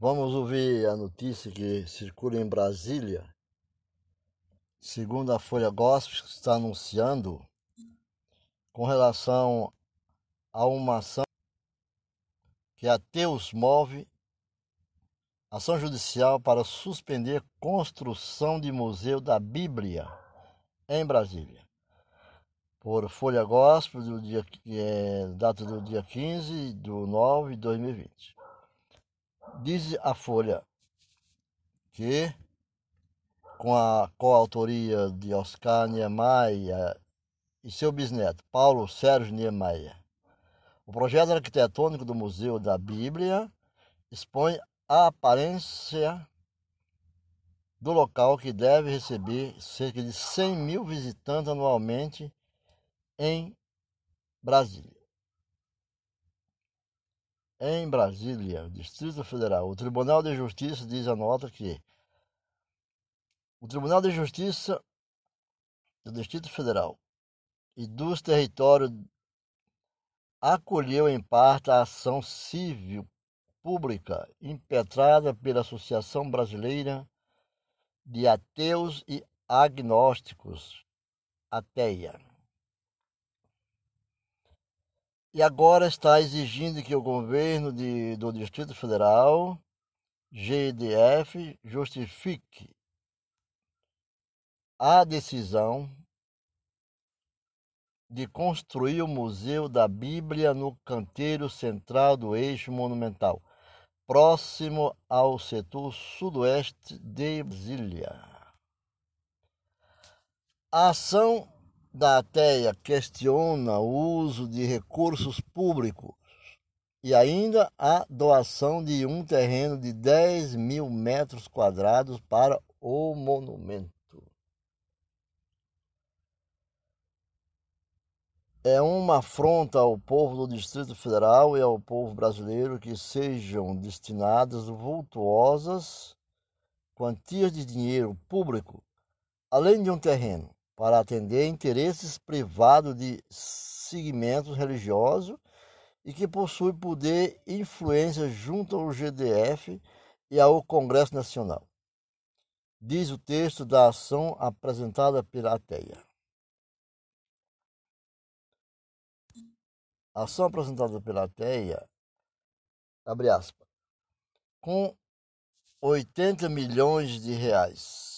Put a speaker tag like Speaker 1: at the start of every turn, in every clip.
Speaker 1: Vamos ouvir a notícia que circula em Brasília. Segundo a Folha Gospel, está anunciando com relação a uma ação que a Teus move ação judicial para suspender construção de museu da Bíblia em Brasília. Por Folha Gospel, do dia, é, data do dia 15 de 9 de 2020. Diz a Folha que, com a coautoria de Oscar Niemeyer e seu bisneto, Paulo Sérgio Niemeyer, o projeto arquitetônico do Museu da Bíblia expõe a aparência do local que deve receber cerca de 100 mil visitantes anualmente em Brasília. Em Brasília, Distrito Federal, o Tribunal de Justiça diz a nota que o Tribunal de Justiça do Distrito Federal e dos territórios acolheu em parte a ação civil pública impetrada pela Associação Brasileira de Ateus e Agnósticos, ATEIA. E agora está exigindo que o governo de, do Distrito Federal, GDF, justifique a decisão de construir o Museu da Bíblia no canteiro central do eixo monumental, próximo ao setor sudoeste de Brasília. A ação da ATEA questiona o uso de recursos públicos e ainda a doação de um terreno de 10 mil metros quadrados para o monumento. é uma afronta ao povo do Distrito Federal e ao povo brasileiro que sejam destinadas vultuosas quantias de dinheiro público, além de um terreno, para atender interesses privados de segmentos religiosos e que possui poder e influência junto ao GDF e ao Congresso Nacional. Diz o texto da ação apresentada pela ATEA. A ação apresentada pela TEIA, abre aspas, com 80 milhões de reais,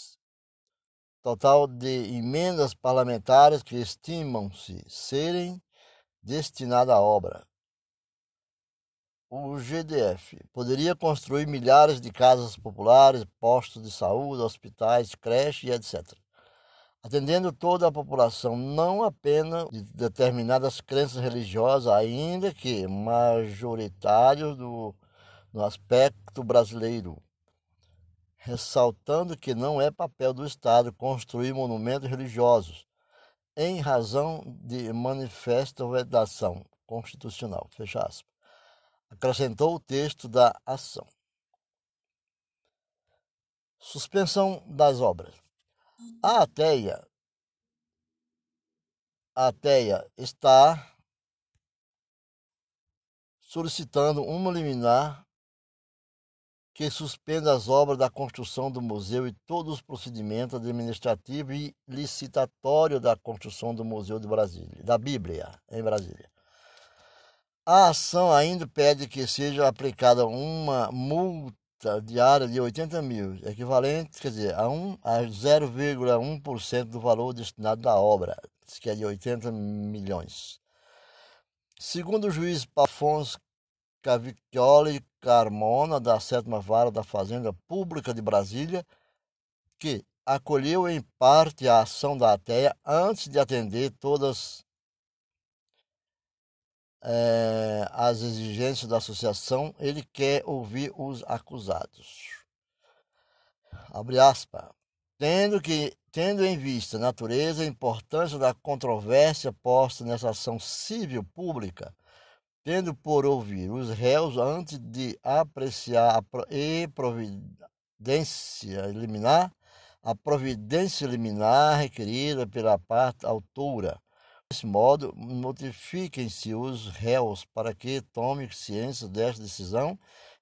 Speaker 1: total de emendas parlamentares que estimam-se serem destinadas à obra. O GDF poderia construir milhares de casas populares, postos de saúde, hospitais, creches e etc atendendo toda a população, não apenas de determinadas crenças religiosas, ainda que majoritários do, no aspecto brasileiro, ressaltando que não é papel do Estado construir monumentos religiosos, em razão de manifesta vedação constitucional. Fecha aspas. Acrescentou o texto da ação. Suspensão das obras. A ateia, a ateia está solicitando uma liminar que suspenda as obras da construção do museu e todos os procedimentos administrativos e licitatórios da construção do Museu de Brasília, da Bíblia, em Brasília. A ação ainda pede que seja aplicada uma multa diária de 80 mil, equivalente, quer dizer, a, um, a 0,1% do valor destinado à obra, que é de 80 milhões. Segundo o juiz Afonso Cavicchioli Carmona, da sétima vara da Fazenda Pública de Brasília, que acolheu em parte a ação da ATEA antes de atender todas é, as exigências da associação, ele quer ouvir os acusados. Abre aspas. Tendo, que, tendo em vista a natureza e importância da controvérsia posta nessa ação civil pública, tendo por ouvir os réus antes de apreciar a e providência liminar, a providência liminar requerida pela parte autora, Desse modo, notifiquem-se os réus para que tomem ciência desta decisão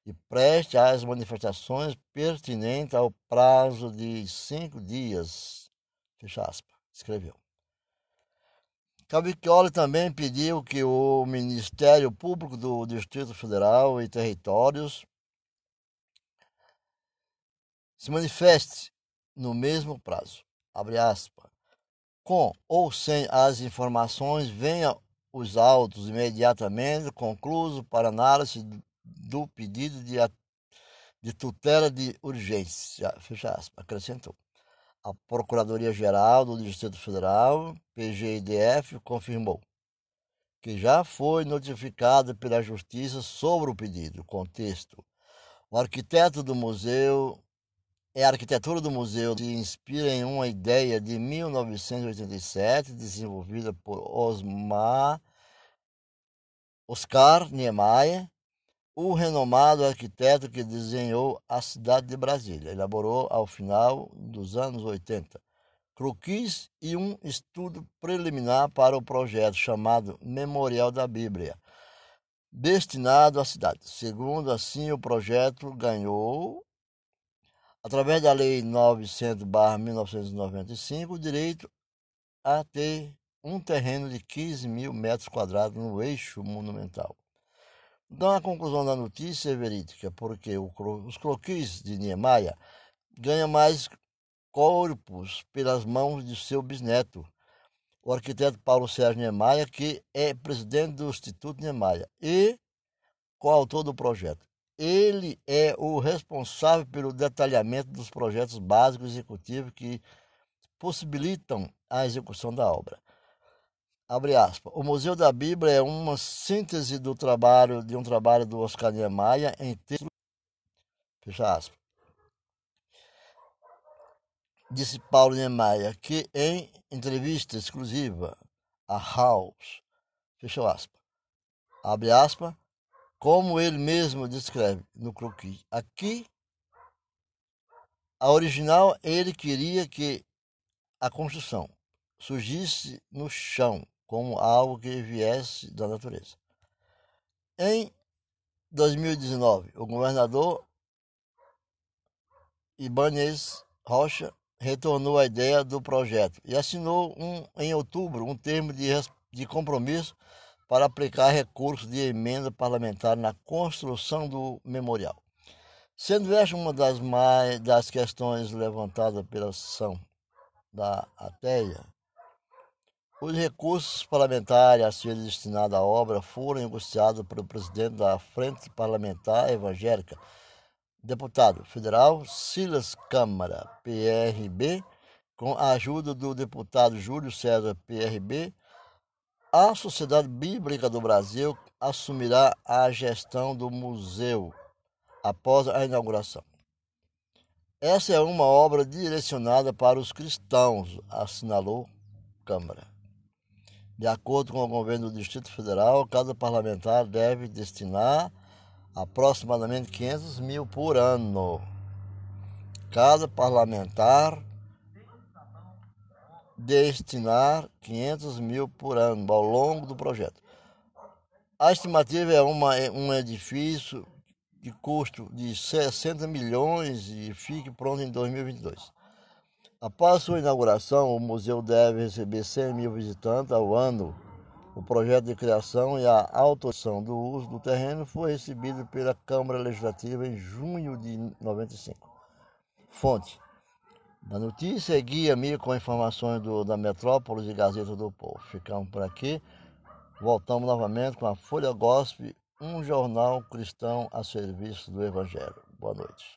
Speaker 1: e preste às manifestações pertinentes ao prazo de cinco dias. Fecha aspas, escreveu. Cavicchioli também pediu que o Ministério Público do Distrito Federal e Territórios se manifeste no mesmo prazo. Aspas. Com ou sem as informações, venha os autos imediatamente conclusos para análise do pedido de, de tutela de urgência. Fecha aspas, acrescentou. A Procuradoria-Geral do Distrito Federal, PGIDF, confirmou que já foi notificado pela Justiça sobre o pedido. Contexto: o arquiteto do museu é a arquitetura do museu se inspira em uma ideia de 1987 desenvolvida por Osmar Oscar Niemeyer, o renomado arquiteto que desenhou a cidade de Brasília. Elaborou ao final dos anos 80 croquis e um estudo preliminar para o projeto chamado Memorial da Bíblia, destinado à cidade. Segundo assim, o projeto ganhou através da Lei 900-1995, o direito a ter um terreno de 15 mil metros quadrados no eixo monumental. Então, a conclusão da notícia é verídica, porque os croquis de Niemeyer ganham mais corpos pelas mãos de seu bisneto, o arquiteto Paulo Sérgio Niemeyer, que é presidente do Instituto Niemeyer e coautor do projeto. Ele é o responsável pelo detalhamento dos projetos básicos executivos que possibilitam a execução da obra. Abre aspas. O Museu da Bíblia é uma síntese do trabalho de um trabalho do Oscar Niemeyer em texto. Fecha aspas. Disse Paulo Niemeyer que em entrevista exclusiva a House, fecha aspas. Abre aspas como ele mesmo descreve no croquis. Aqui, a original, ele queria que a construção surgisse no chão, como algo que viesse da natureza. Em 2019, o governador Ibanez Rocha retornou à ideia do projeto e assinou um, em outubro um termo de, de compromisso para aplicar recursos de emenda parlamentar na construção do memorial. Sendo esta uma das, mais, das questões levantadas pela ação da ATEA, os recursos parlamentares a serem destinados à obra foram negociados pelo presidente da Frente Parlamentar Evangélica, deputado federal Silas Câmara, PRB, com a ajuda do deputado Júlio César, PRB, a Sociedade Bíblica do Brasil assumirá a gestão do museu após a inauguração. Essa é uma obra direcionada para os cristãos, assinalou Câmara. De acordo com o governo do Distrito Federal, cada parlamentar deve destinar aproximadamente 500 mil por ano. Cada parlamentar destinar 500 mil por ano ao longo do projeto. A estimativa é uma, é um edifício de custo de 60 milhões e fique pronto em 2022. Após sua inauguração, o museu deve receber 100 mil visitantes ao ano. O projeto de criação e a autorização do uso do terreno foi recebido pela Câmara Legislativa em junho de 95. Fonte da notícia, guia-me com informações do, da Metrópolis e Gazeta do Povo. Ficamos por aqui. Voltamos novamente com a Folha Gospel, um jornal cristão a serviço do Evangelho. Boa noite.